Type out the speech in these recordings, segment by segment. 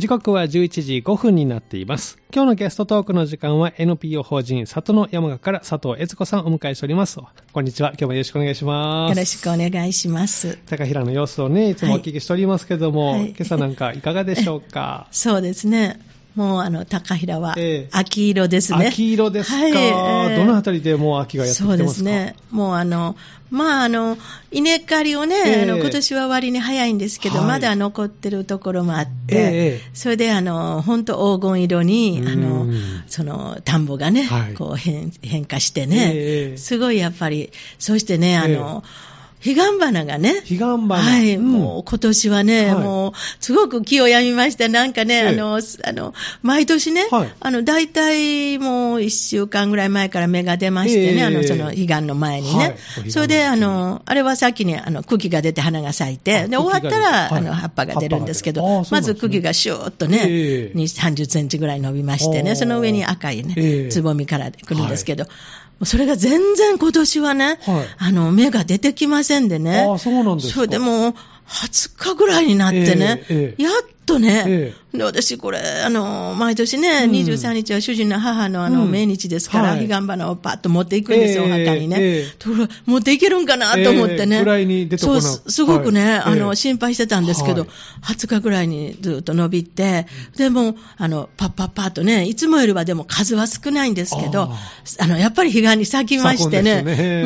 時刻は11時5分になっています。今日のゲストトークの時間は NPO 法人里の山賀から佐藤悦子さんをお迎えしております。こんにちは。今日もよろしくお願いします。よろしくお願いします。高平の様子をね、いつもお聞きしておりますけども、はい今朝なんかいかがでしょうか？そうですね。もうあの高平はええ。秋色ですね。秋色ですか、はい。ええ。どのあたりでもう秋がやってきてますか？そうですね。もうあの、まああの、稲刈りをね、ええ。あの今年は割に早いんですけど、はい。まだ残ってるところもあって、ええそれであの、本当黄金色に、あのうん、その田んぼがね、はい。こう変変化してね、ええすごいやっぱり、そしてね、あの、彼岸花がね、彼岸花。はい、もう今年はね、もうすごく気を病みました。なんかね、あの、あの、毎年ね、はいあの、大体もう一週間ぐらい前から芽が出ましてね、あの、その彼岸の前にね。それで、あの、あれは先にあの茎が出て花が咲いて、で、終わったら、あの、葉っぱが出るんですけど、まず茎がシューッとね、ええに30センチぐらい伸びましてね、その上に赤いね、つぼみから来るんですけど、それが全然今年はね、はいあの、芽が出てきませんでね。ああ、そうなんですか。それでもう、20日ぐらいになってね、ええええやっとね、えで私これ、あの、毎年ね、うん。23日は主人の母のあの、うん。命日ですから、はい。彼岸花をパッと持っていくんですよ、ええお墓にね。ええところが持っていけるんかなと思ってね。ええぐらいに出てこなそう、すごくね、はい。あの、ええ心配してたんですけど、はい。20日ぐらいにずっと伸びて、でも、あの、パッパッパッとね、いつもよりはでも数は少ないんですけど、ああの、やっぱり彼岸に咲きましてね、ね。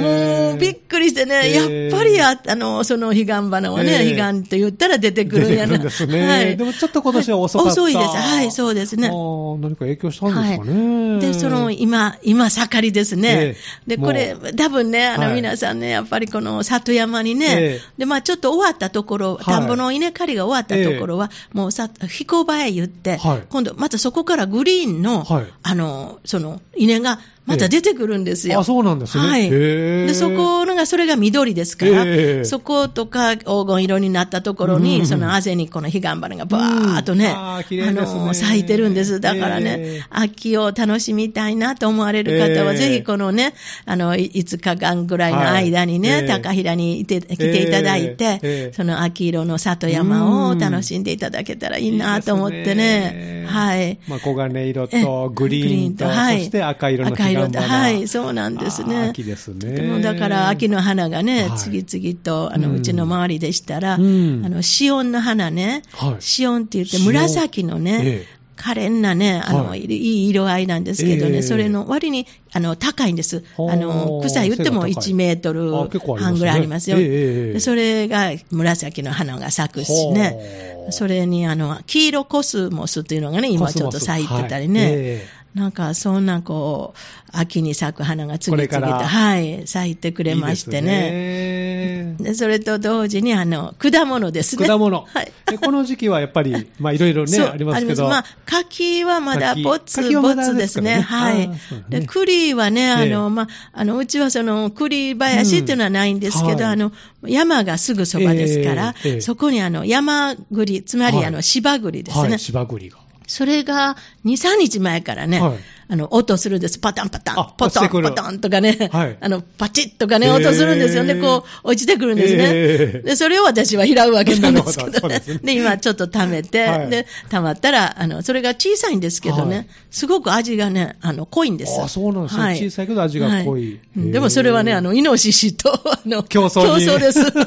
もうびっくりしてね、ええ。やっぱりああの、その彼岸花をね、ええ。彼岸と言ったら出てくるんやな。ね。はい。でもちょっと今年は遅かった。遅いです。はい、そうですね。何か影響したんですかね。で、その、今、今盛りですね。ええで、これも、多分ね、あの、はい皆さんね、やっぱりこの里山にね、ええで、まあちょっと終わったところ、はい田んぼの稲刈りが終わったところは、もうさ、飛行場へ言って、はい今度、またそこからグリーンの、はいあの、その、稲が、また出てくるんですよ。あ、そうなんですね。はい。で、そこのが、それが緑ですから、ええ。そことか黄金色になったところに、うんそのあぜにこの彼岸花がバーっとね、うんあね。の、咲いてるんです。だからね、ええ。秋を楽しみたいなと思われる方は、ええ。ぜひこのね、あの、い5日間ぐらいの間にね、はいええ。高平にいて来ていただいて、ええ。その秋色の里山を楽しんでいただけたらいいなと思ってね、はい。まあ、黄金色えとグリーンと、はいそして赤色の。赤色とはい、そうなんですね。秋ですね。だから秋の花がね、はい。次々と、あの、うちの周りでしたら、うん。あの、シオンの花ね、はい。シオンって言って紫のね、ええ。可憐なね、あの、はい。い、い色合いなんですけどね、ええ。それの割に、あの、高いんです。あの、草言っても背が高い。1メートル半ぐらいありますよ。ええええでそれが紫の花が咲くしね。それに、あの、黄色コスモスっていうのがね、今ちょっと咲いてたりね。なんか、そんな、こう、秋に咲く花が次々と、はい、咲いてくえれましてね。いいですねでそれと同時に、あの、果物ですね。果物。はい。でこの時期はやっぱり、まあいろいろね、ありますけど。まあ、柿はまだ柿ぼつ柿はまだぼつですね。ですかねはいで、栗はね、あええの、まあ、あの、うちはその、栗林っていうのはないんですけど、あの、山がすぐそばですから、そこにあの、山栗、つまりはいあの、芝栗ですね。はい、芝栗が。それが2、3日前からね、はい。あの、音するんです。パタンパタン。あ、ポトン、ポトンとかね、はい。あの、パチッとかね、音するんですよね。こう、落ちてくるんですね。えー。で、それを私は拾うわけなんですけどね。ですね。で、今ちょっと溜めて、はい。で、溜まったら、あの、それが小さいんですけどね、はい。すごく味がね、あの、濃いんです。あそうなんですね。小さいけど味が濃い。でもそれはね、あの、イノシシと、あの、競争に。です。ど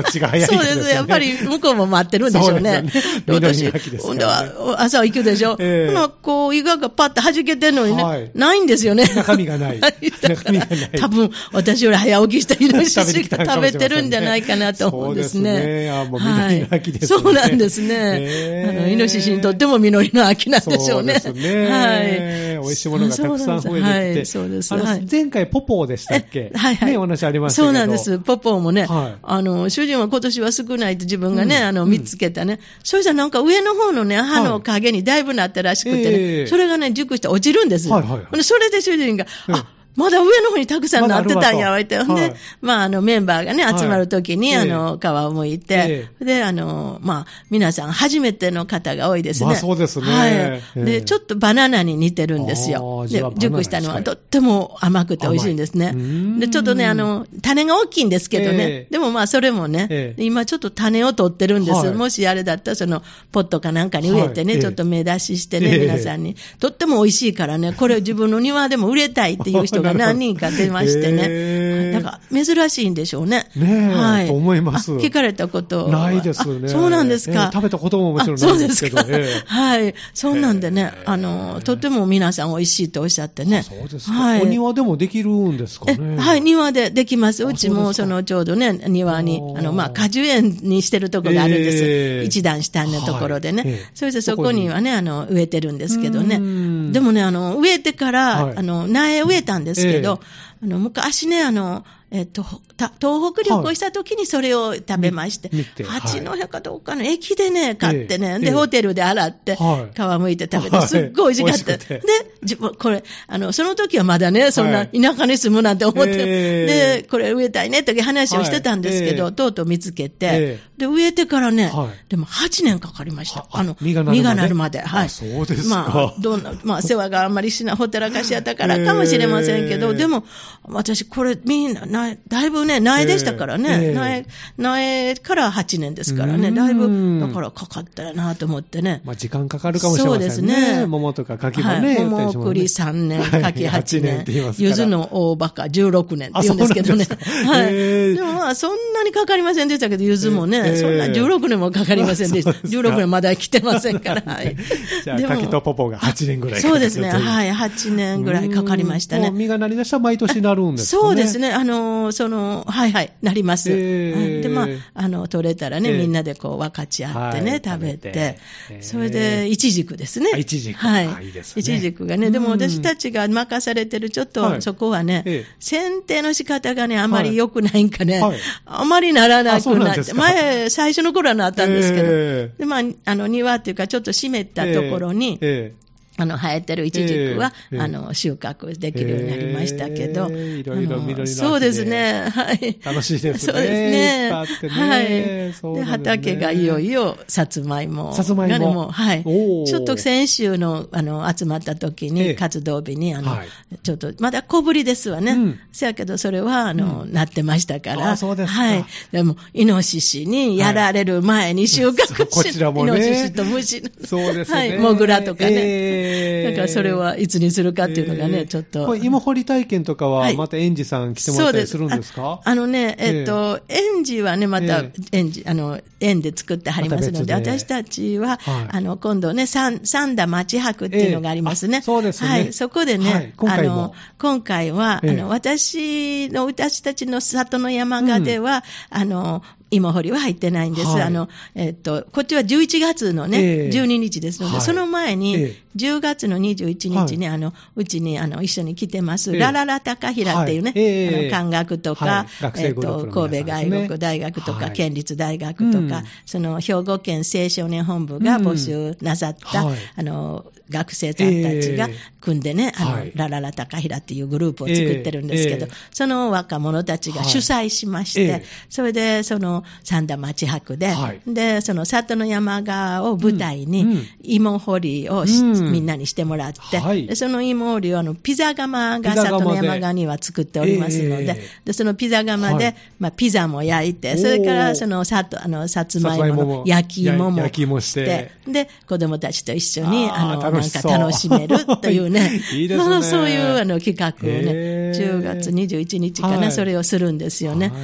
っちが早いかそうです。やっぱり向こうも待ってるんでしょうね。そうでね。緑私の秋ですからね。ほんでは朝行くでしょ。ええほな、こう、胃がパッと弾けてんのにね、はいないんですよね。中身がない 中身がない多分、私より早起きしたイノシシが食べてるんじゃないかなと思うんですね。そうですねあもう実りの秋ですねはいそうなんですね。あの、イノシシにとっても実りの秋なんでしょうね。そうですね。はい。美味しいものがたくさん増えてきて。はいそうです前回ポポーでしたっけ？え はいはい。ね、お話ありましたけど。そうなんです。ポポーもね、はいあの、主人は今年は少ないと自分がね、うんあの、うん見つけたね。そしたらなんか上の方のね、歯の影にだいぶなったらしくてね、ええそれがね、熟して落ちるんです。はいはいはいそれで主人が、うんあ、まだ上の方にたくさんなってたんや、わいて。で、まだあるわとはいまあ、あの、メンバーがね、はい集まるときに、ええあの、皮を剥いて、で、あの、まあ、皆さん初めての方が多いですね。まあそうですねはい。ええで、ちょっとバナナに似てるんですあよ。で熟したのはとっても甘くて美味しいんですね。で、ちょっとね、あの、種が大きいんですけどね。ええでもまあ、それもね、ええ今ちょっと種を取ってるんです。はいもしあれだったら、その、ポットかなんかに植えてね、ちょっと目出ししてね、ええ皆さんに。とっても美味しいからね、これを自分の庭でも売れたいっていう人が何人か出ましてね。へえだから、珍しいんでしょうね。ねえはい。と思いますあ聞かれたことはないですね。あそうなんですか。ええ食べたことももちろんあそうないんですけど。ですか。ええはい。そうなんでねあの、とても皆さん美味しいとおっしゃってね。そうですか。はい。お庭でもできるんですかえね。はい、庭でできます。あうちもそのちょうどね、庭にあ、の、まあ、果樹園にしてるところがあるんです。ええ一段下のところでね。はいええそしてそこにはね、あの、植えてるんですけどねうーん。でもね、あの、植えてから、はいあの、苗植えたんですけど、え。あの、昔ね、あの、えっと、た東北旅行した時にそれを食べまして、八戸かどうかの駅でね、買ってね、で、ホテルで洗って、はい。皮むいて食べて、はい。すっごい美味しかった。で、自分、これ、あの、その時はまだね、そんはない田舎に住むなんて思って、ええ。で、これ植えたいねって話をしてたんですけど、とうとう見つけて、えで、植えてからね、はい。でも8年かかりました。は。あの、実がなるまで。はい。あそうですか。まあ、どんな、まあ、世話があんまりしな、ほったらかしやったからかもしれませんけど、ええ。でも、私、これ、みんな、なだいぶね、苗でしたからね、ええ苗、苗から8年ですからね、うんだいぶ、だからかかったよなと思ってね。まあ、時間かかるかもしれませんね。そうですね桃とか柿もはい、ね。桃栗3年、はい柿8 8年柚子の大バカ16年って言うんですけどね。はい。でもまあ、そんなにかかりませんでしたけど、柚子もね、えーそんな16年もかかりませんでした。あそうですか16年まだ来てませんから。はい。じゃあ、柿とポポが8年ぐらいかかるそうですね。はい。8年ぐらいかかりましたね。実がなりだしたら毎年なるんですかね。そうですね。あの、その、はいはい、なります。えー。はいで、まあ、あの、取れたらね、えーみんなでこう分かち合ってね、はい食べて。て。えー、それで、イチジクですね。あイチジクはい。がね、でもうん。私たちが任されてる、ちょっと、はい。そこはね、ええ。剪定の仕方がね、あまり良くないんかね、はい。あまりならなくなって、前、最初の頃はなったんですけど、えで、まあ、あの、庭っていうか、ちょっと湿ったところに、ええあの、生えてるイチジクは、ええあの、収穫できるようになりましたけど、ええいろいろ緑のそうですね、はい。楽しいですねそうですね。ねはい。で、畑がいよいよ、さつまいも。さつまいもはい。ちょっと先週の、あの、集まった時ええに、活動日に、あの、はいちょっと、まだ小ぶりですわね。うんせやけど、それは、あの、なってましたから。あそうですかはい。でも、イノシシにやられる前に収穫し、はいこちらもねイノシシと虫の。そうですね。はい。モグラとかね。ええだからそれはいつにするかっていうのがね、ええちょっと。これ芋掘り体験とかは、はい。また園児さん来てもらったりするんですか？ああのね、えっと、園児はね、またえ、園児、あの、園で作ってはりますので、ま私たちは、はい。あの、今度ね、三三田町博っていうのがありますね。そうですね。はい、そこでね、あの、今回は、ええ。あの、私の、私たちの里の山鹿では、あの、芋掘りは入ってないんです。はい。あの、えっと、こっちは11月のね、ええ。12日ですので、はい。その前に、ええ。10月の21日に、はあの、うちに、あの、一緒に来てます、ええ。ラララ高平っていうね、あの、漢学とか、はい。学生グループの皆さん神戸外国大学とか、はい。県立大学とか、うん。その兵庫県青少年本部が募集なさった、うんはい。あの学生さんたちがええ。組んでね、あのはい。ラララ高平っていうグループを作ってるんですけど、ええ。その若者たちが主催しまして、それでその三田町博で、はい。でその里の山側を舞台に、芋掘りをし、うん。みんなにしてもらって、はい。でその芋掘りをあのピザ窯が里の山側には作っておりますので、ええでそのピザ窯で、はい。まあ、ピザも焼いて、それからそのさとあのさつまいもの焼き芋も焼き芋して。で、子供たちと一緒に、あの、なんか楽しめるというね、いいね。まあそういうあの企画をね、へー。10月21日かな、はい。それをするんですよね。は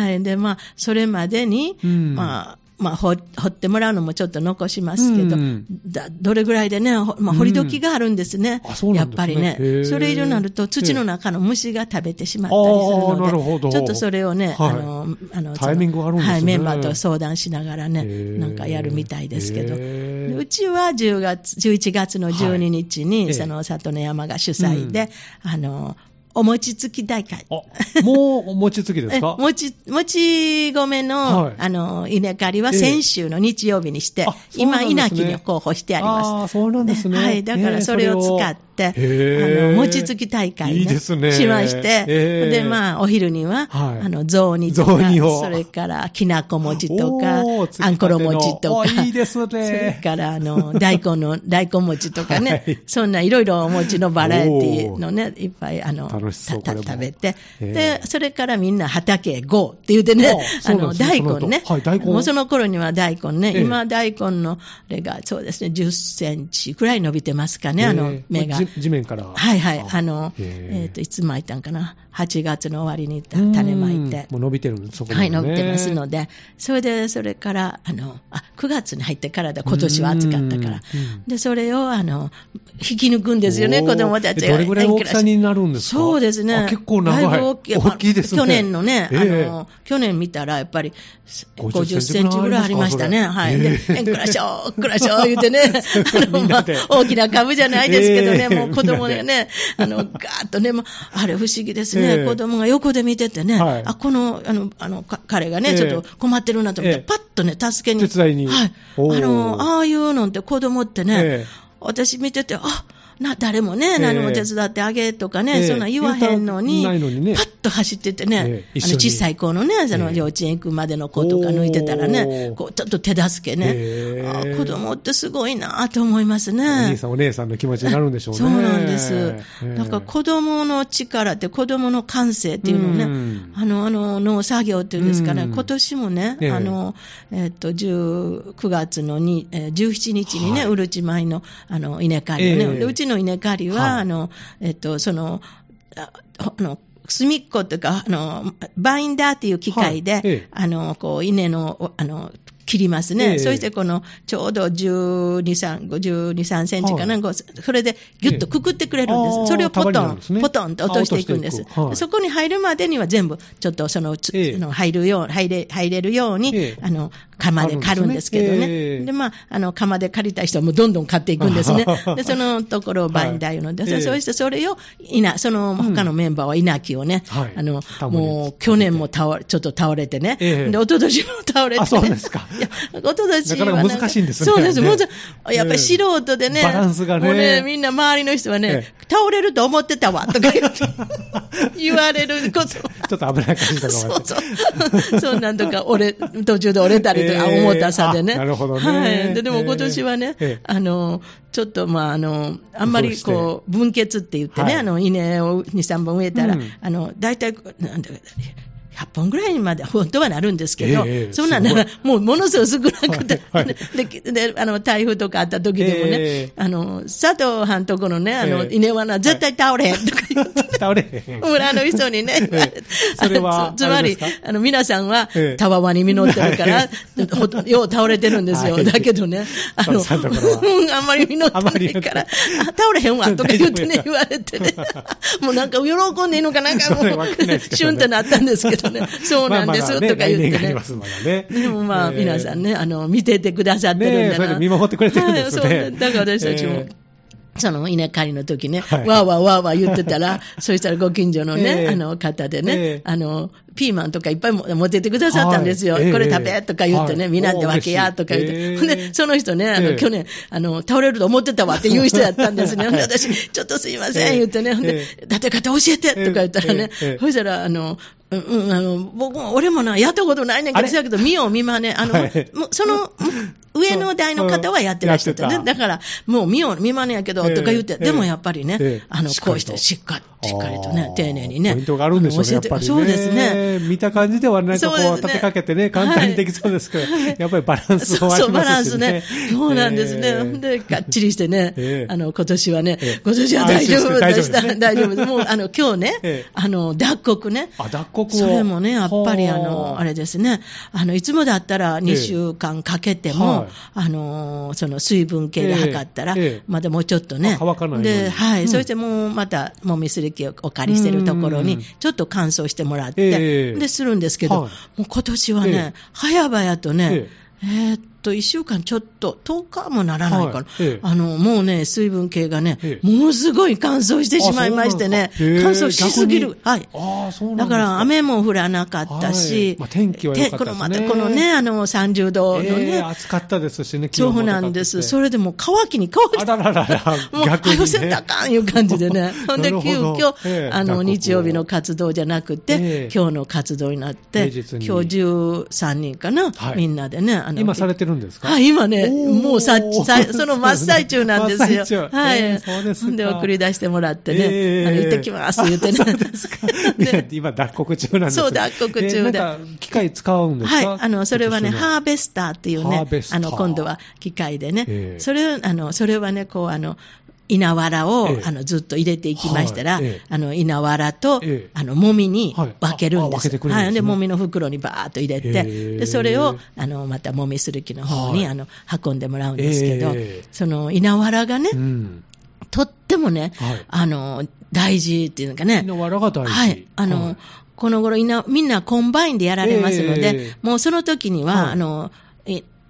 はいい。で、まあ、それまでに、うん。まあ、まあ、掘掘ってもらうのもちょっと残しますけど、うん。だどれぐらいでね、ほまあ、掘り時があるんですね。うなんやっぱりね。それ以上になると土の中の虫が食べてしまったりするのあーなるほど。で、ちょっとそれをね、はい。あの、あの、タイミングがあるんですね。はい、メンバーと相談しながらね、なんかやるみたいですけど、うちは10月、11月の12日に、はい。その里の山が主催で、あの、お餅つき大会。あ、もう餅つきですえか？もち、もち米の、はいあの、稲刈りはええ先週の日曜日にして、あそうなん今、稲木に候補してあります。あーそうなんですねはい。だからそれを使って、あの、餅つき大会、ね、いいですね。しまして、で、まあ、お昼には、はい。あの、雑煮とか、それから、きなこ餅とかあんころ餅とおか、いいですね。それから、あの、大根の、大根餅とかね、はい。そんないろいろお餅のバラエティのね、いっぱい、あの、食べて、で、それからみんな畑へ GO って言ってね、ああの、大根ね。その後はい大根。もうその頃には大根ね、ええ。今大根の、あれが、そうですね、10センチくらい伸びてますかね、あのえー、芽が。じ地面から。はいはい、あの、えっ、と、いつ巻いたんかな、8月の終わりに種まいて。うん。もう伸びてるんです、そこはい、伸びてますので、それで、それから、あの、あ、9月に入ってからだ、今年は暑かったから。うん。で、それを、あの、引き抜くんですよね、子供たち。が。えどれぐらいの大きさになるんですか？そうですね。あ結構長い。だぶ大きい。大きいですね。去年のね、えあえの、去年見たら、やっぱり、50 50センチぐらいありましたね。はい。で、え。ええんくらしょー、くらしょー言うてね、あの、まあ大きな株じゃないですけどね、ええ。もう子供でね、あの、ガーッとね、もうあれ不思議ですね、ええ。子供が横で見ててね、はい。あ、この、あの、あの、か彼がね、ええ。ちょっと困ってるなと思って、ええ。パッとね、助けに。手伝いに。はい。あの、ああいうのって子供ってね、ええ。私見てて、あな誰もね、え何も手伝ってあげとかね、ええ。そんなん言わへんのに、パッと走ってってね、あの小さい子のね、そのええ。幼稚園行くまでの子とか抜いてたらおねー、こうちょっと手助けね、ええ。あ子供ってすごいなと思いますおね兄。さん、お姉さんの気持ちになるんでしょうね。そうなんです。ええ。だから子供の力って子供の感性っていうのをね、うん。あの、あの、農作業っていうんですかね、うん。今年もね、ええ。あの、えっと、10 9月のに、えー17日にね、はい。うるち米の、あの、稲刈りをね、うちの稲刈りは、はい。あの、えっと、その、ああの、隅っこというか、あの、バインダーっていう機械で、はい。ええ。あの、こう、稲の、あの、切りますね。ええ。そしてこの、ちょうど12、3、52、3センチかな、はい。それでギュッとくくってくれるんです。ええそれをポトン、ね。ポトンと落としていくんです。はい。そこに入るまでには全部、ちょっとその、の入るよう、入れ、入れるように、ええ。あの、釜で刈るんですけどね。でまあ、あの、釜で刈りたい人はもうどんどん刈っていくんですね。あ。で、そのところをバインダーい。うので、はいええ。そうしてそれを、稲、その他のメンバーは稲木をね、はい。あのもう去年も倒れ、ちょっと倒れてね。ええ。で、一昨年も倒れて、ね。あそうですかいや、一昨年はなかなか難しいんですね。そうです。ねもうやっぱり素人でね、バランスがね。もうね、みんな周りの人はね、え倒れると思ってたわ、とか言って、言われること。ちょっと危ない感じとかもあそうそう。そんなんとか、折れ、途中で折れたりとか、ええ。重たさでね。あなるほどね。はい。で、でも今年はね、ええ。あの、ちょっとまあ、あの、あんまりこう、分血って言ってね、はい。あの、稲を2、3本植えたら、うん。あの、大体、なんだか、100本ぐらいまで本当はなるんですけど、ええそんなんなら、もうものすごい少なくて、はいはいでで あの台風とかあった時でもね、ええあの佐藤藩とこのね、あのええ。稲わな、絶対倒れへんとか言って、倒れへん。村の人にね、あの つつまりあの皆さんはええ。たわわに実ってるから、よう倒れてるんですよ、はい。だけどね、あのあんまり実ってないから、あ倒れへんわとか言ってね、言われてね、もうなんか喜んでいいのかなんかもう、シュンってなったんですけどね、そうなんですとか言ってね。でもまあ、ええ皆さんね、あの、見ててくださってるんだな。見守ってくれてるんですね。だから私たちも。えその稲刈りの時ね、はい。わーわーわーわー言ってたら、そしたらご近所のね、ええ。あの方でね、ええ。あの、ピーマンとかいっぱいも持ってってくださったんですよ。はい。ええこれ食べとか言ってね、はいみんなで分けやとか言って。ほんで、その人ね、あの、ええ。去年、あの、倒れると思ってたわって言う人やったんですね。は いほんで、私、ちょっとすいません、ええ。言ってね、ほんでえ、立て方教えてとか言ったらねそしたら、あの、うんうん、あの、僕も、俺もな、やったことないねんけど、そやけど、見よう見まね、あの、はい。その、上の代の方はやってらっしゃった。だから、もう見よう見まねやけど、ええ。とか言って、ええ。でもやっぱりね、ええ。あの、こうしてしっかり、しっかりとね丁寧にね。ポイントがあるんでしょうね、教えて。そうですね。見た感じではなんかこう、立てかけてね、簡単にできそうですけど、やっぱりバランスそうそう、もありますしね。バランスね。そうなんですね。で、がっちりしてね、ええ。あの、今年はね、ええ。今年は大丈夫でした。大丈夫です。もう、あの、今日ね、ええ。あの、脱穀ね。あ、脱穀を。それもね、やっぱりあはの、あれですね、あの、いつもだったら2週間かけても、はい。あの、その水分計で測ったら、まだもうちょっとね。あ、乾かないで、はい、うん。そしてもうまた、もみすり機をお借りしてるところにうん、ちょっと乾燥してもらって、ええで、するんですけど、はい。もう今年はね、ええ。早々とね、えーっと1週間ちょっと、10日もならないかな、はい。ええ。あのもうね、水分計がね、ええ。ものすごい乾燥してしまいましてね、乾燥しすぎる、逆はい。だから雨も降らなかったし、はい。まあ天気は良かったですね。てこのまたこのね、あの30度のね、ええ暑かったですしね、気そうなんです、それでもう乾きに乾きあらららら、もう、逆に、ね。早せんたかんいう感じでね。ほんで、急遽、ええあの、日曜日の活動じゃなくて、ええ。今日の活動になって、今日13人かな、はい。みんなでね。あの今されてるんですか？はい、今ね、もうささその真っ最中なんですよ。はい。ええそうでで、送り出してもらってね、ええあの行ってきます、言ってね。あそうですか。ね。今、脱穀中なんですそう脱穀中で。機械使うんですか？はい、あのそれはね、ハーベスターっていうねあの今度は機械でね、ええそれあのそれはね、こうあの稲わらを、ええ。あのずっと入れていきましたら、はい。ええ。あの稲わらと、ええ。あのもみにはい。分けるんです。ああ分けてくれるんですね。はい、でもみの袋にバーっと入れて、でそれをあのまたもみする機の方に、はい。あの運んでもらうんですけど、ええ。その稲わらがね、うん。とってもね、はい。あの大事っていうのかね。稲わらが大事。はい。あの、はい。この頃みんなコンバインでやられますので、ええ。もうその時には、はい。あの、い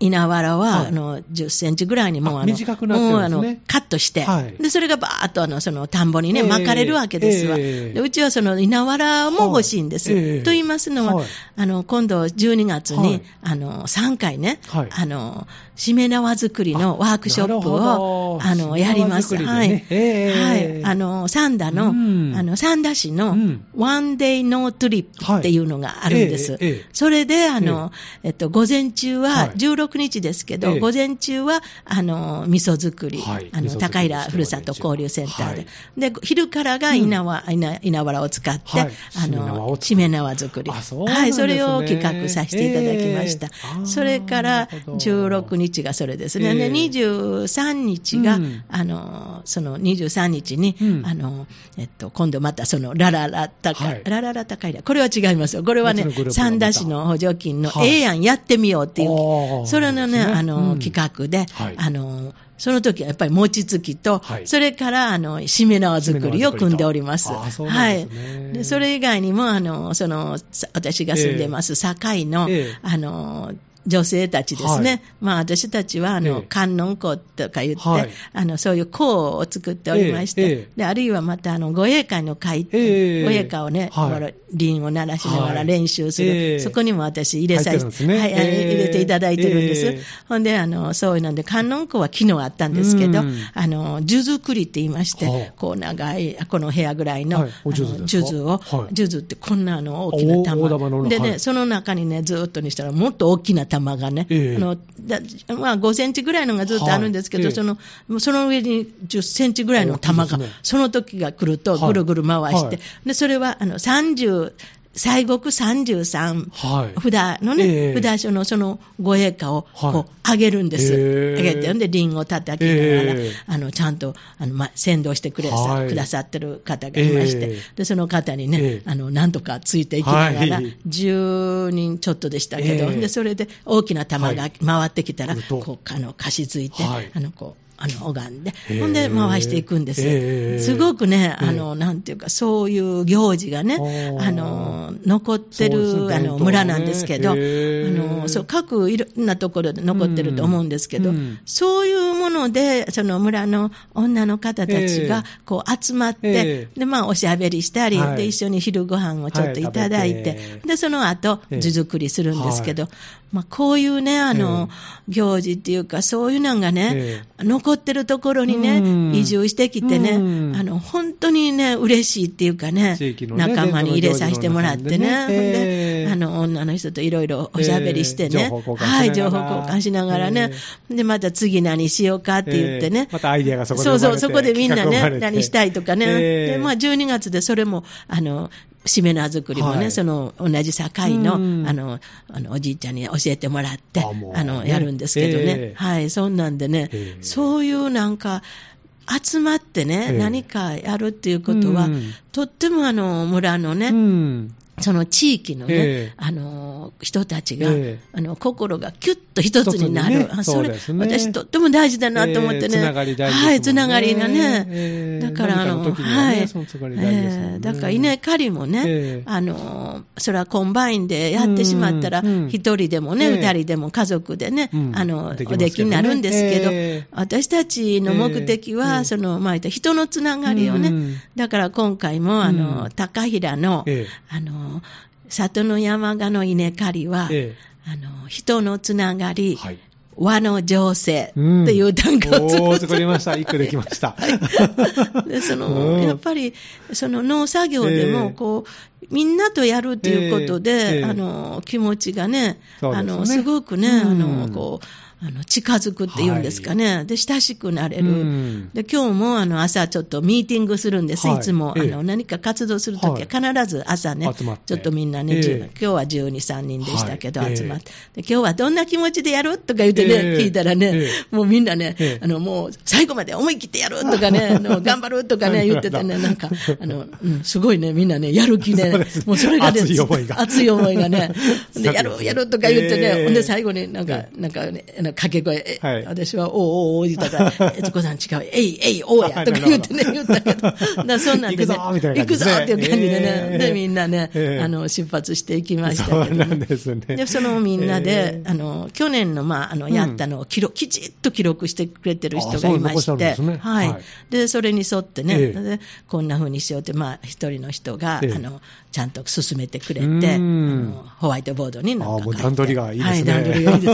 稲わらは、はい。あの、10センチぐらいにもうああの、短くなってるんですね。もうあの、カットして、はい。で、それがバーっとあの、その田んぼにね、ええ。撒かれるわけですわ。ええ。でうちはその稲わらも欲しいんです。はいええ。と言いますのは、はい。あの、今度12月に、はい。あの、3回ね、はい。あの、しめ縄作りのワークショップを、あの、やります。はい。はい。あの、三田の、うん。あの、三田市のうん、ワンデイノートリップっていうのがあるんです。それで、あの、えっと、午前中は、はい16日ですけど、ええ。午前中は、あの、味噌作り、あの、高平ふるさと交流センターで。はい。で、昼からが稲わ、稲稲わらを使って、はい。あしめ縄をの、しめ縄作り。あそはい、それを企画させていただきました。それから、なるほど。16日がそれですね。ええ。で、23日が、うん。あの、その23日に、うん。あの、えっと、今度またその、ラララ高い、はい。ラララ高いだ。これは違いますよ。これはね三田市の補助金の、はい。ええやん、やってみようっていう、れのね、あの、うん。企画で、はい。あの、その時はやっぱり餅つきと、はい。それから、あの、しめ縄作りを組んでおります。はい。でそれ以外にも、あの、その、さ私が住んでます、堺の、ええ。あの、女性たちですね。はい。まあ、私たちは、あの、ええ。観音香とか言って、はい。あの、そういう香を作っておりまして、ええええ。で、あるいはまた、あの、護衛会の会、ええ護衛会をね、はい。ほら鈴を鳴らしながらはい。練習する、ええ。そこにも私入れさせて、ね。はい、ええ。入れていただいてるんです。ええ。ほんで、あの、そういうので、観音香は昨日あったんですけど、うん。あの、数珠作りって言いまして、はあこう長い、この部屋ぐらいの、数珠を、はい。数珠ってこんなあの大きな玉。でね、はい。その中にね、ずーっとにしたら、もっと大きな玉がね、ええ。あのだまあ、5センチぐらいのがずっとあるんですけど、はい。ええそのその上に10センチぐらいの玉が、ねその時が来ると、はいぐるぐる回して、はい。でそれはあの30、西国33はい。札のね、ええ。札所のその護衛歌をはい。こう上げるんです。へえ。上げて、んで、リンゴを叩きながら、ええ。あの、ちゃんと、あの、ま、先導してくれさ、はい。くださってる方がいまして、ええ。で、その方にね、ええ。あの、なんとかついていきながら、はい。10人ちょっとでしたけど、ええ。で、それで大きな玉がはい。回ってきたら、こう、あの、貸し付いて、はい。あの、こう、あの、拝んでほんで回していくんです。ええすごくね、ええあの、なんていうか、そういう行事がね、あの、残ってる、あの、村なんですけど、あの、そう、各いろんなところで残ってると思うんですけど、そういうもので、その村の女の方たちえがえ、こう集まって、ええ。で、まあ、おしゃべりしたり、はい。で、一緒に昼ご飯をちょっといただいて、で、その後、ええ。図作りするんですけど、まあ、こういうね、あの、行事っていうか、そういうのがね、え残ってるところにね、うん。移住してきてね、うん。あの、本当にね、嬉しいっていうかね、仲間に入れさせてもらってね、ほんでええ。あの、女の人といろいろおしゃべりしてね、はい、情報交換しながらね、で、また次何しようかって言ってね、えーまたアイデアがそこでそうそう、そこでみんなね、何したいとかね、えーで、まあ、12月でそれも、あの、しめ縄作りもね、はい。その同じ境の、うん。あの、あの、おじいちゃんに教えてもらって、あもうあの、ねやるんですけどね、えーはい、そんなんでね、えーそういうなんか、集まってね、えー何かやるっていうことは、うん。とってもあの、村のね、うんその地域のね、ええ。あの人たちが、ええ。あの心がキュッと一つになる、ね。あそれね。私、とっても大事だなと思ってね、ええつながり大事ね。はい、つながりがね、ええ。だからあの、のはい、そのつながり大事ですもんね。ええ。だから稲刈りもね、ええ。あのそれはコンバインでやってしまったら、一人でもね、ええ。二人でも家族でね、うん。あのおできになるんですけど、ええ。私たちの目的は、ええ。そのまあ、人のつながりをね、うん。だから今回もあの、うん。高平の、ええ。あの里の山鹿の稲刈りは、えあの人のつながり、はい。和の情勢とうんいう単語をおー、作りました。一句できました。でそのうん。やっぱりその農作業でええ。もこう、みんなとやるということで、ええ。ええ。あの気持ちがね、ね。あのすごくね、うん。あのこうあの近づくっていうんですかね、で親しくなれる。うん。で今日もあの朝ちょっとミーティングするんです、はい。いつも、ええ。あの何か活動するときは必ず朝ね、集まって。ちょっとみんなね、ええ。10今日は12、3人でしたけど、はい。集まって、で今日はどんな気持ちでやる？とか言ってね、ええ。聞いたらね、ええ。もうみんなね、ええ。あのもう最後まで思い切ってやるとかね、あの頑張るとかね、言っててね、なんか、あのうん、すごいね、みんなね、やる気ね、もうそれがね、熱い思いが。熱い思いがね、でやる、やるとか言ってね、ええ。ほんで最後になんか、えなんかね、掛け声、えはい。私は、おうおうおう言ったから、えつこさん違う、えい、えい、おうや。とか言ってね、言ったけど、だそんなんでね、行くぞっていう感じでね、ええ。で、みんなね、ええ。あの、出発していきましたけどね。でそのみんなで、えあの、去年の、まあ、あの、うん。やったのを記録、きちっと記録してくれてる人がいまして。はい、はい。で、それに沿ってね、こんな風にしようって、まあ、一人の人が、ええ。あの、ちゃんと進めてくれて、ホワイトボードになんかあ書いて。段取りがいいですね。はい、段取りがいいで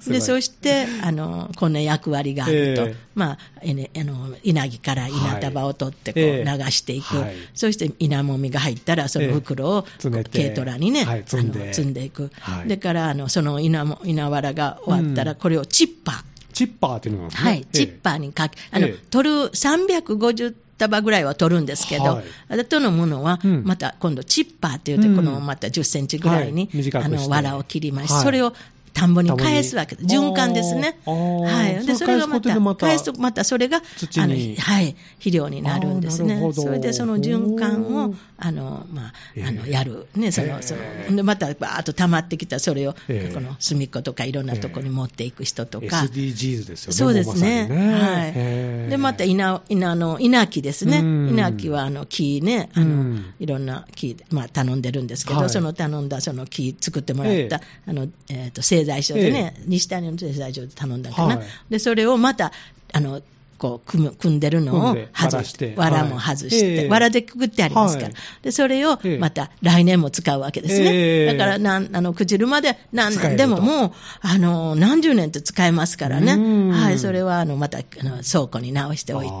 す。で、そして、あの、こんな役割があると、ええ。まあ、えね、あの、稲木から稲束を取って、こう、ええ流していく。はい。そして、稲もみが入ったら、その袋を、詰めて。軽トラにね、はい積んで。あの積んでいく。はい。でから、あの、その稲も、稲わらが終わったら、うん。これをチッパー。チッパーっていうのがねはい、チッパーにかけ、あの、ええ。取る350束ぐらいは取るんですけど、はい。あとのものはうん、また今度チッパーって言って、うん。このまた10センチぐらいに、あの、藁を切りまして、はい。それを田んぼに返すわけです。循環ですね。はい。で、それがまた、返すことでまた返すと、またそれが、土にあの、はい、肥料になるんですね。それでその循環をあの、まあ、ええあの、やる。ね、そええの、その、で、またバーッと溜まってきたそれを、ええこの隅っことかいろんなとこに持っていく人とか、SDGs ですよね。そうですね。はい。で、また稲、稲の、稲木ですね。うん稲木は、あの、木ね、あの、うんいろんな木、まあ、頼んでるんですけど、はいその頼んだ、その木作ってもらった、ええあの、えっ、と、製材所でね、西谷の製材所で頼んだかな。はいで、それをまた、あの、こう組む組んでるのを外してて、藁も外して、はい。ええ。藁でくくってありますから、はい。でそれをええ。また来年も使うわけですね、ええ。だからなんあの朽ちるまで何年でももうあの何十年と使えますからね、うん。はい、それはあのまたあの倉庫に直しておいて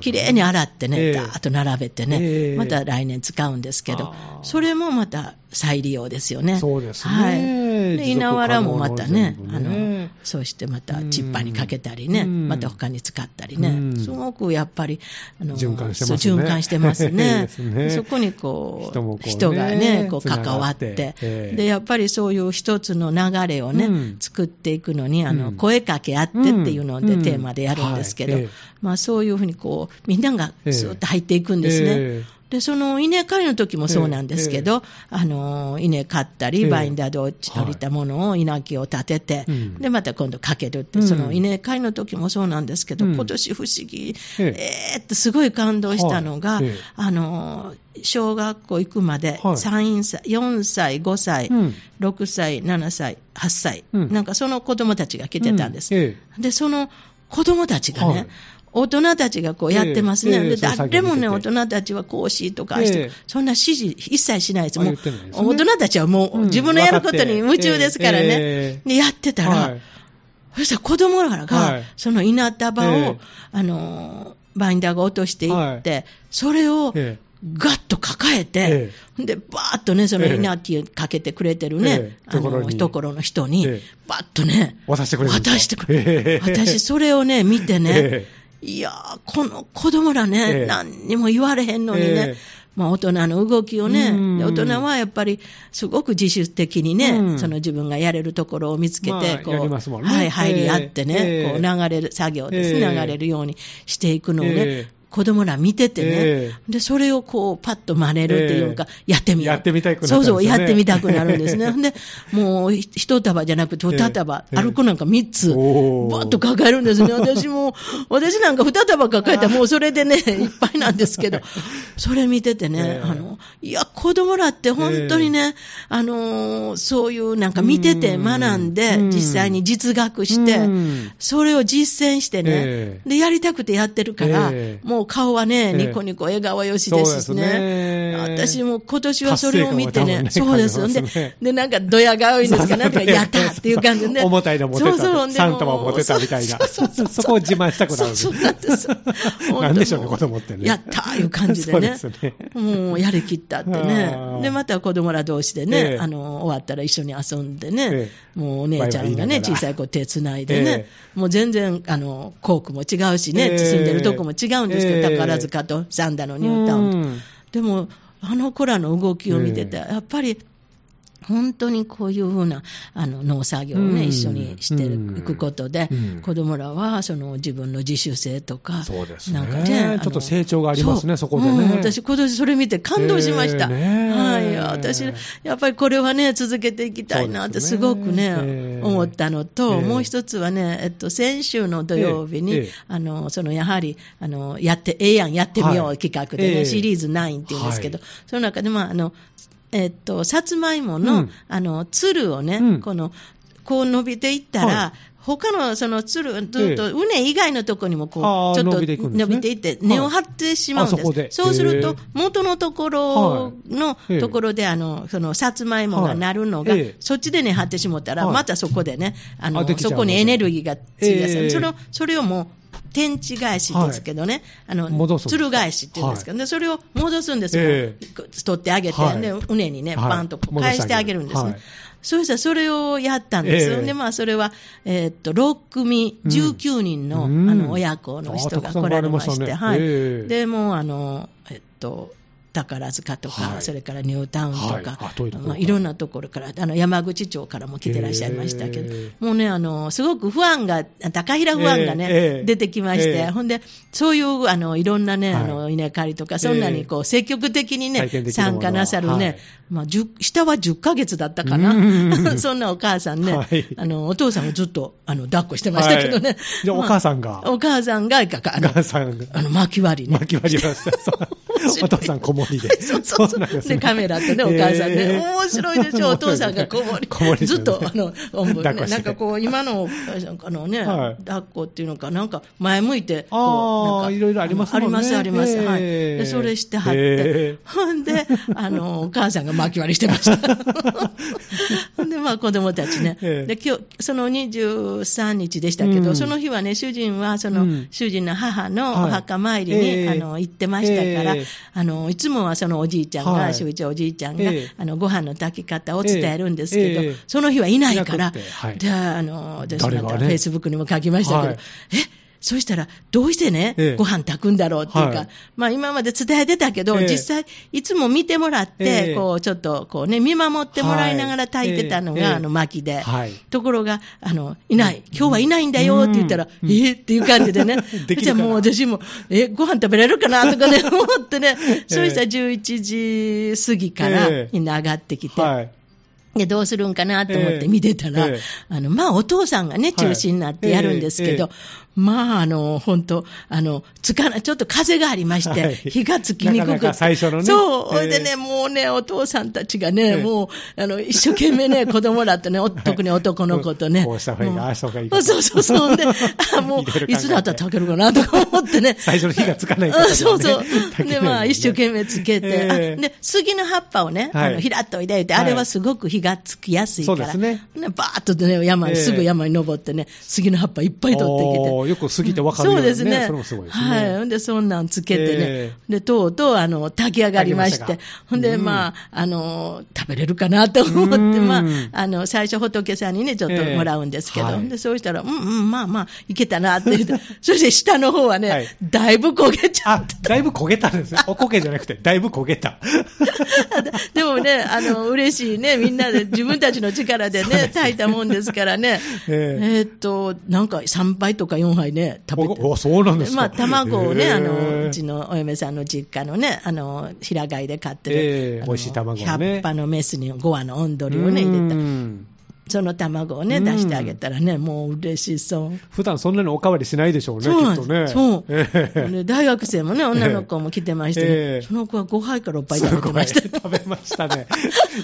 きれいに洗ってね、ええ。ダーッと並べてね、ええ。また来年使うんですけどそれもまた再利用ですよね。そうですね。はい、で稲わらもまたねあの、そうしてまたチッパーにかけたりね、うん。また他に使ったりね、うん。すごくやっぱりあの循環してますね。そ こにこう人がねこう関わって、ええ。でやっぱりそういう一つの流れをね、うん。作っていくのにあの、うん。声かけ合ってっていうので、うん。テーマでやるんですけど、まあ、そういうふうにこうみんながスーッと入っていくんですね。ええ。で、その稲刈りの時もそうなんですけど、あの、稲刈ったり、ええ。バインダーで落ちはい降りたものを稲木を立てて、うん。で、また今度かけるって、うん。その稲刈りの時もそうなんですけど、うん。今年不思議、ええ。えーってすごい感動したのが、はい。ええ。あの、小学校行くまで、はい。3歳、4歳、5歳、うん。6歳、7歳、8歳、うん。なんかその子供たちが来てたんです。で、その子供たちがね、はい大人たちがこうやってますね。ええええでそういう作業誰もね、大人たちはこうしとかしとかええ。そんな指示一切しないです。あもうね。大人たちはもううん自分のやることに夢中ですからね。で、やってたら、はい。そしたら子供らが、はい。その稲束を、ええ。あのー、バインダーが落としていって、はそれをえガッと抱えて、で、バーッとね、そのええ。稲木かけてくれてるね、ええ。あところに。の、懐の人に、ええ。バッとね、渡してくれる渡してくれる。ええ。私、それをね、見てね、えいやー、この子供らね、ええ。何にも言われへんのにね、ええ。まあ、大人の動きをね、大人はやっぱりすごく自主的にね、うん。その自分がやれるところを見つけて、入り合ってね、ええ。こう流れる、作業ですね、ええ。流れるようにしていくのをね、ええ子供ら見ててね、えで、それをこう、パッと真似るっていうか、えやってみ。やってみたくなったんですそうそう、やってみたくなるんですね。で、もう、ひ一束じゃなくて、二束、ええ歩くなんか三つ、おー。バーッと抱えるんですね。私も、私なんか二束抱えたらもうそれでね、いっぱいなんですけど、それ見ててね、ええ。あの、いや、子供らって本当にね、あのーそういうなんか見てて学んで、うん。実際に実学して、うん。それを実践してね、ええ。で、やりたくてやってるから、ええ。もう顔はね、ええ。ニコニコ笑顔よしですしね。私も今年はそれを見てね、そうです。は多分ね。でなんかドヤ顔いんですか、なんかやったっていう感じで。ね。重たいの持てたそうそう。で3玉持てたみたいな。そこを自慢したくなるんですそうなんです。なんでしょうね子供ってね。やったーいう感じでね。もうやりきったってあねー。で、また子供ら同士でね、ええ。あの、終わったら一緒に遊んでね、えもうお姉ちゃんがね、小さい子手つないでね、えもう全然、あの、校区も違うしね、ええ。住んでるとこも違うんですけど、ええ宝塚と三田のニュータウンでも、あの子らの動きを見てて、やっぱり、本当にこういうふうなあの農作業をね、うん。一緒にしていくことで、うん。子供らはその自分の自主性とか、そうですね。なんかね、ちょっと成長がありますねう。そこでね。うん私、今年それ見て感動しました。はい、私、やっぱりこれはね、続けていきたいなってすごくね、思ったのと、ええもう一つはね、えっと、先週の土曜日に、ええあの、そのやはり、あの、やって、ええやん、やってみようはい。企画でね、ええシリーズ9っていうんですけど、はい。その中で、まあ、あの、えっと、さつまいもの、うん。あの、つるをね、うん。この、こう伸びていったら、はい。他のそのつる、ずっと、ええ畝以外のところにもこう、ちょっと伸びていって、根を張ってしまうんです。あそこで。そうすると元のところのええ。ところで、あの、その、さつまいもがなるのが、そっちで根張ってしもったら、はい。またそこでね、あの、そこにエネルギーが費やさそれを、それをもう、天地返しですけどね、あの、戻すんですか？つる返しっていうんですけど、でそれを戻すんですよ。え取ってあげて、はい。で、畝にね、はい。バンと返してあげるんですね。はい。そうしたらそれをやったんですよ。ええ。で、まあ、それは、えーっと、6組、うん。19人の、うん。あの、親子の人が来られまして、したねはい。ええ。で、もう、あの、えっと、宝塚とか、はい。それからニュータウンとか、はい。まあ、いろんなところから、あの山口町からも来てらっしゃいましたけど、えもうね、あの、すごく不安が、高平不安がね、ええええ。出てきまして、ええ。ほんで、そういう、あの、いろんなね、はい。あの、稲刈りとか、そんなにこう、積極的にね参加なさるね、はい。まあ、10下は10ヶ月だったかうな。ん。そんなお母さんね、はい。あの、お父さんもずっと、あの、抱っこしてましたけどね。はい。じゃあお母さんが？まあお母さんが、あのお、母さんが。あの、巻き割りね。巻き割りました。お父さん子守りで。そうそうそう。ですで、カメラとね、お母さんね、えー。面白いでしょ、お父さんが子守り。ずっと、あの、なんかこう、今の、あのね、はい。抱っこっていうのか、なんか前向いて、こうなんかいろいろありますね。あります、あります。はい。えー。で、それしてはって。え、ほんで、あの、お母さんが巻き割りしてました。ほんで、まあ、子供たちね。ええ。で、今日、その23日でしたけど、うん。その日はね、主人は、その、うん。主人の母のおはい。墓参りに、ええ。あの、行ってましたから、ええ。あの、いつもはそのおじいちゃんが、はい。周一おじいちゃんが、ええ。あの、ご飯の炊き方を伝えるんですけど、ええ。その日はいないから、はい。で、あの、私たフェイスブックにも書きましたけど、はい。えそうしたら、どうしてね、ええ。ご飯炊くんだろうっていうか、はい。まあ今まで伝えてたけど、ええ。実際、いつも見てもらって、ええ。こう、ちょっと、こうね、見守ってもらいながら炊いてたのが、あの、薪で。はい。ところが、あの、いない、今日はいないんだよって言ったら、うん。えーっていう感じでね。じゃあもう私も、え、ご飯食べれるかなとかね、思ってね、そうしたら11時過ぎからええ。みんな上がってきて、はい。で、どうするんかなと思って見てたら、ええ。ええあの、まあ、お父さんがね、中心になってやるんですけど、はいまあ、あの、本当あの、つかな、ちょっと風がありまして、はい。火がつきにくくて。なかなか最初のね。そう、ええほいでね、もうね、お父さんたちがね、ええ。もう、あの、一生懸命ね、子供らとね、お特に男の子とね。こうした方がいいかもう。ああした方がいいかそうそうそう。あもう、いつだったら炊けるかなとか思ってね。最初の火がつかないからあね。そうそう。で、まあ、一生懸命つけて、ええ。あで、杉の葉っぱをね、はい。あの、ひらっといでいて、はい。あれはすごく火がつきやすいから。そうですね。ねバーッとね、山すぐ山に登ってね、杉の葉っぱいっぱい取ってきて。よく過ぎて分かるようそうですね。それもすごいですねはい。ほんで、そんなんつけてね。えで、とうとう、あの、炊き上がりまして。ほんで、うんまあ、あの、食べれるかなと思って、うんまあ、あの、最初仏さんにね、ちょっともらうんですけど、ええはいで、そうしたら、うんうん、まあまあ、いけたなって言って、そして下の方はね、はいだいぶ焦げちゃあ、だいぶ焦げたんですね。おこげじゃなくて、だいぶ焦げた。でもね、あの、嬉しいね、みんなでで自分たちの力で ね、炊いたもんですからね。ええーっと、なんか3杯とか4杯ね、食べて。おおそうなんですか。まあ、卵をね、あの、うちのお嫁さんの実家のね、あの、平飼いで飼ってる、ええ美味しい卵をね100羽のメスに5羽の温鳥をね、入れた。うんその卵をね、うん出してあげたらね、もう嬉しそう。普段そんなにおかわりしないでしょうね、そうきっとね。そうええで大学生もね、女の子も来てましてね、ええその子は5杯か6杯す食べてました。食べましたね。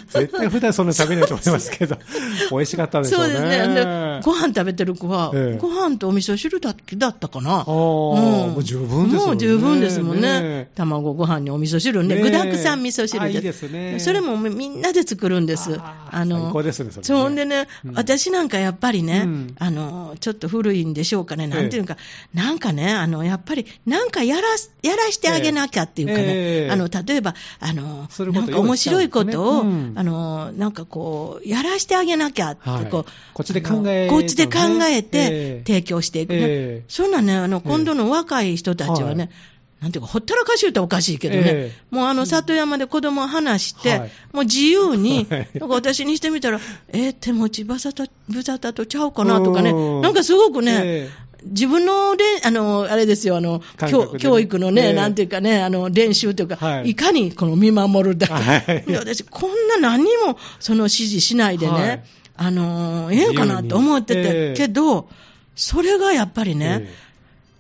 絶対普段そんな食べないと思いますけど、美味しかったでしょね。そううですね。で、ご飯食べてる子は、ええご飯とお味噌汁だけだったかな。ああもう十分ですもんねもう十分ですもんね。ね卵ご飯にお味噌汁ね。具だくさん味噌汁あいいですねそれもみんなで作るんです。あー最高ですねそれねそうでね、うん。私なんかやっぱりね、うん。あの、ちょっと古いんでしょうかね。なんていうか、なんかね、あの、やっぱり、なんかやらす、やらしてあげなきゃっていうかね。ええ。あの、例えば、あの、なんか面白いことを、ねうんあの、なんかこう、やらしてあげなきゃって、はい。こう、こっちで考えこっちで考ええてえ提供していくね。ええ。そんなね、あの、今度の若い人たちはね、はいなんていうか、ほったらかし言うとおかしいけどね、えもうあの、里山で子供を離して、はい。もう自由に、はい。なんか私にしてみたら、えー手持ちばさた、ぶざたとちゃうかなとかね。う、ん。なんかすごくね、え自分のれんあの、あれですよ、あの、教教育のね、ええ。なんていうかね、あの、練習というか、はい。い、かにこの見守るだけ。はい。で私、こんな何にもその指示しないでね、はい。あの、ええんかなと思ってて、けど、それがやっぱりね、え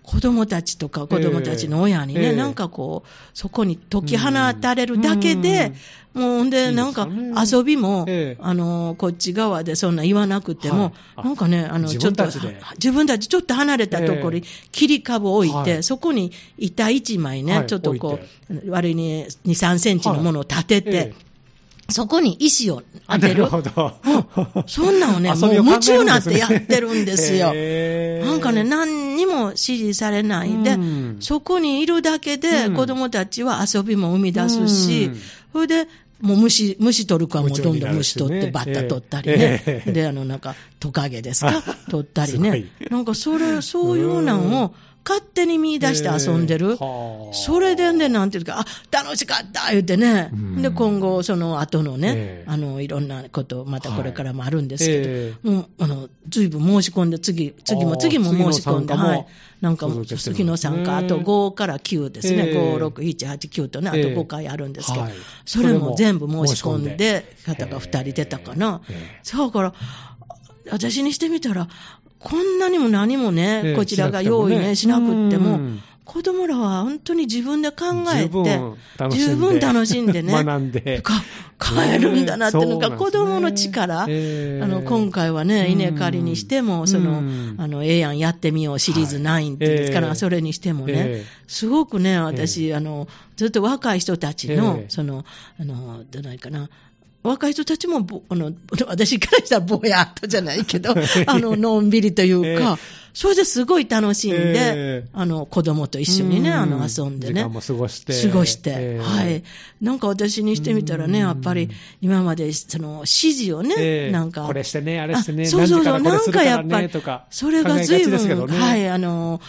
子供たちとか子供たちの親にね、ええ。なんかこう、そこに解き放たれるだけで、もうほんで、なんか遊びも、ええ。あの、こっち側でそんな言わなくても、はい。あなんかね、あの、自ちょっと、自分たちちょっと離れたところにえ切り株を置いて、はい。そこに板一枚ね、はい。ちょっとこう、割に2、3センチのものを立てて、ええそこに石をあ当てる。なるほど。そんなんをね、もう夢中になってやってるんですよ。なんかね、何にも指示されない。で、うん。そこにいるだけで、うん。子供たちは遊びも生み出すし、うん。それで、もう虫、虫取る子はもうどんどん虫取って、バッタ取ったりえね。で、あの、なんか、トカゲですか？取ったりね。なんか、それ、そういうのを勝手に見出して遊んでる。はあ。それでね、なんていうか、あ、楽しかった言ってね。うん。で、今後、その後のね、ええ。あの、いろんなこと、またこれからもあるんですけど、えもう、あの、ずいぶん申し込んで、次、次も次も申し込んで、はい。なんかも次の参加、あと5から9ですね、ええ。5、6、7、8、9とね、あとええ。5回あるんですけど、はい。それも全部申し込んでで、方が2人出たかな。だから、私にしてみたら、こんなにも何もね、ええこちらが用意ね、ししなくってもうん、子供らは本当に自分で考えて、十分楽しんでね、学んで。か変えるんだなっていうのが、ね子供の力、ええ。あの今回はね、うん。稲刈りにしても、そのうん。あのええやんやってみようシリーズ9っていうんですから、それにしてもね、ええ。すごくね、私、あのずっと若い人たちの、ええ。その、あの、どないかな。若い人たちもぼ、あの、私からしたらぼやっとじゃないけど、あの、のんびりというか、えそれですごい楽しんで、ええ。あの、子供と一緒にね、うん。あの、遊んでね。時間も過ごして。過ごして、ええ。はい。なんか私にしてみたらね、うん。やっぱり今までその指示をね、ええ。なんか。これしてねあれしてねあそうそうそう、なんかやっぱりそれが随分、ね。はい、あの、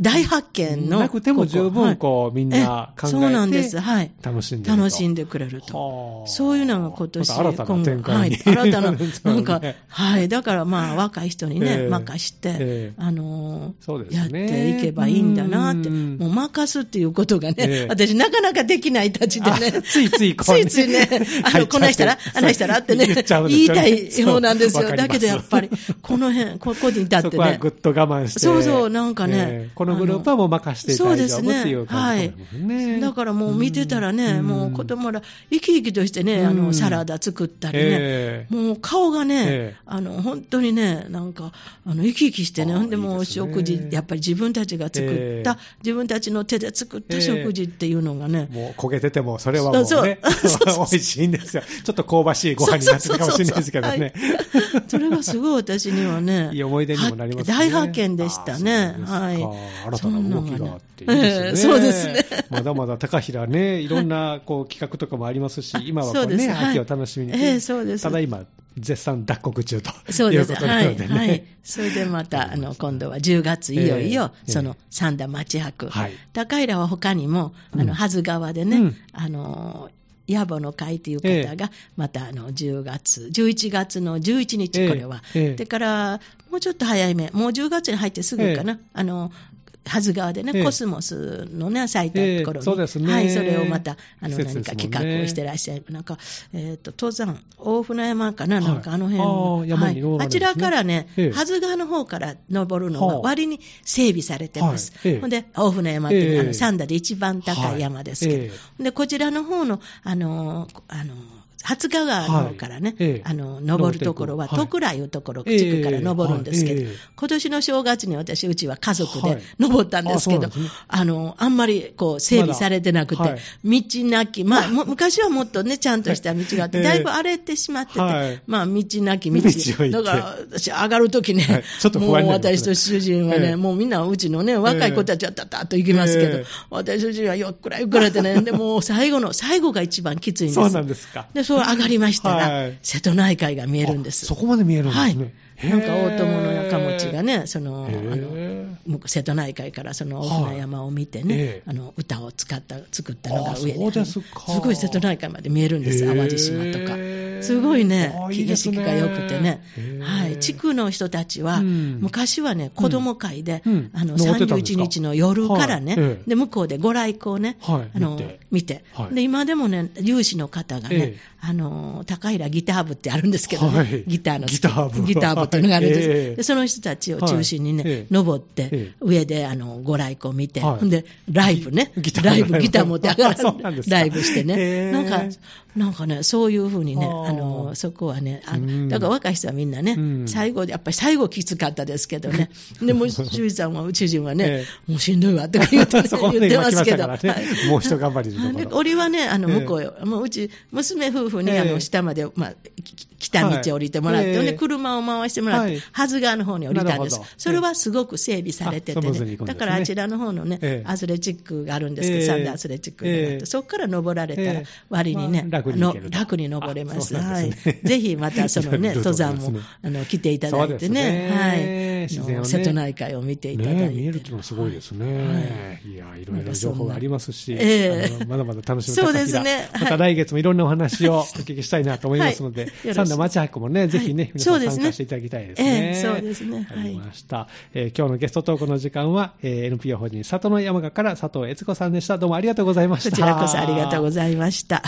大発見の。なくても十分こうみんな考えてそうなんです、はい。楽しんで楽しんでくれると。はあ。そういうのが今年、また新たな展開はい、に新たな、なんか、はい、だからまあ、若い人にね、ええ。任して、ええあのーそうですやっねていけばいいんだなって、うん。もう任すっていうことがね、ええ。私なかなかできないたちでね。あ、ついついこうね。ついついね、あの、こないしたら、あないしたらってね、言っちゃうんです言いよねたい方なんですよ。だけどやっぱり、この辺、ここに至ってね。そこはぐ、っと我慢して。そうそうなんかねええ。このグループはもう任せて大丈夫っていう感じですもんね。だからもう見てたらね、うん。もう子供ら、生き生きとしてね、あのうんサラダ作ったりね、ええ。もう顔がね、ええ。あの本当にね、なんか、あの生き生きしてね、ほんでもう食事、やっぱり自分たちが作った、ええ。自分たちの手で作った食事っていうのがね、もう焦げてても、それはもうね、美味しいんですよ。ちょっと香ばしいご飯になってるかもしれないですけどね。それがすごい私にはね、いい思い出にもなりますね。大発見でしたね。はい。新たな動きがあっていいでそうですね。まだまだ高平ね、いろんなこう企画とかもありますし、今はこそうね、はい。秋を楽しみに。ええそうです。ただ今、絶賛脱穀中と。いうことなはい。のではいね。。それでまた、あの、今度は10月いよいよ、ええその三田町博。はい高平は他にも、あうんの、はず川でね、うんあの、野暮の会という方が、またあの10月、11月の11日、これは。ええええでから、もうちょっと早いめ、もう10月に入ってすぐかな、えあの、はず川でね、ええ。コスモスのね、咲いたところに、ええそうですね。はい、それをまた、あの、季節何か企画をしてらっしゃる。なんか、えっ、と、登山、大船山かな、はい。なんかあの辺あー山に登られるんですね。あちらからね、ええ。はず川の方から登るのはあ。は割に整備されてます。ほんで、大船山ってあの、三田で一番高い山ですけど、で、こちらの方の、あの、あの、初川川の方からね、はい。ええ。あの、登るところは、徳良いうところ、地区から登るんですけど、ええはい。ええ。今年の正月に私、うちは家族はい。で登ったんですけど、あね。あの、あんまりこう整備されてなくて、道なき、まあ、も昔はもっとね、ちゃんとした道があって、ええ。だいぶ荒れてしまってて、はい。まあ、道なき道。だから、私、上がるときね、はい。ちょっと不安にもう私と主人はね、ええ。もうみんなうちのね、若い子たちはたたっと行きますけど、ええ。私主人はよっくらゆっくらってね、でもう最後の、最後が一番きついんです。そうなんですか。で、そう上がりましたら、はい瀬戸内海が見えるんです。あそこまで見えるんですはい。ね。なんか大友の中持ちがね、その、あへの、瀬戸内海からその大船山を見てね、あの歌を使った作ったのが上あそうで、ですかすごい瀬戸内海まで見えるんです、淡路島とか。すごいね景色が良くてね。はい。地区の人たちは、うん。昔はね、子供会で、うん。あの、登ってたんです31か日の夜からね、で、向こうでご来光ね、はい。あの見て。で、今でもね、有志の方がね、ええ。あの、高平ギター部ってあるんですけどね、はい。ギターのギター部。ギター部っていうのがあるんです。ええでその人たちを中心にね、登って、ええ。上であのご来光見て、で、ライブねライブ、ギター持って上がら ライブしてへね、えなんか、なんかね、そういうふうにね、はああのそこはね、あうん。だから若い人はみんなね、うん。最後、やっぱり最後きつかったですけどね、でも、主治さんは、主人はね、えもうしんどいわとか言って, 言ってますけど、ね もう一頑張り折はね、あのええ。向こうよ、もううち、娘夫婦に、ええ。あの下まで、まあ、き来た道を降りてもらって、は車を回してもらって、はい。はず川の方に降りたんです。それはすごく整備されててね、だからあちらの方のね、ええ。アスレチックがあるんですけど、ええ。サンダーアスレチックがあって、ええ。そこから登られたらええ。割にね、楽に登れます。なはいんですね。ぜひまたそのね、登山もですね、あの、来ていただいてね、ねはい。自然を瀬戸内海を見ていただいて。ねえ見えるっていうのはすごいですね。、はいや、いろいろ情報がありますし、まだまだ楽しみそうですねまた来月もいろんなお話をお聞きしたいなと思いますので、サンダー町博もね、ぜひね、はい皆さんですね参加していただきたいですね。ええそうですねわかりました。えー今日のゲストトークの時間は、えー NPO 法人里の山賀から佐藤悦子さんでした。どうもありがとうございました。こちらこそありがとうございました。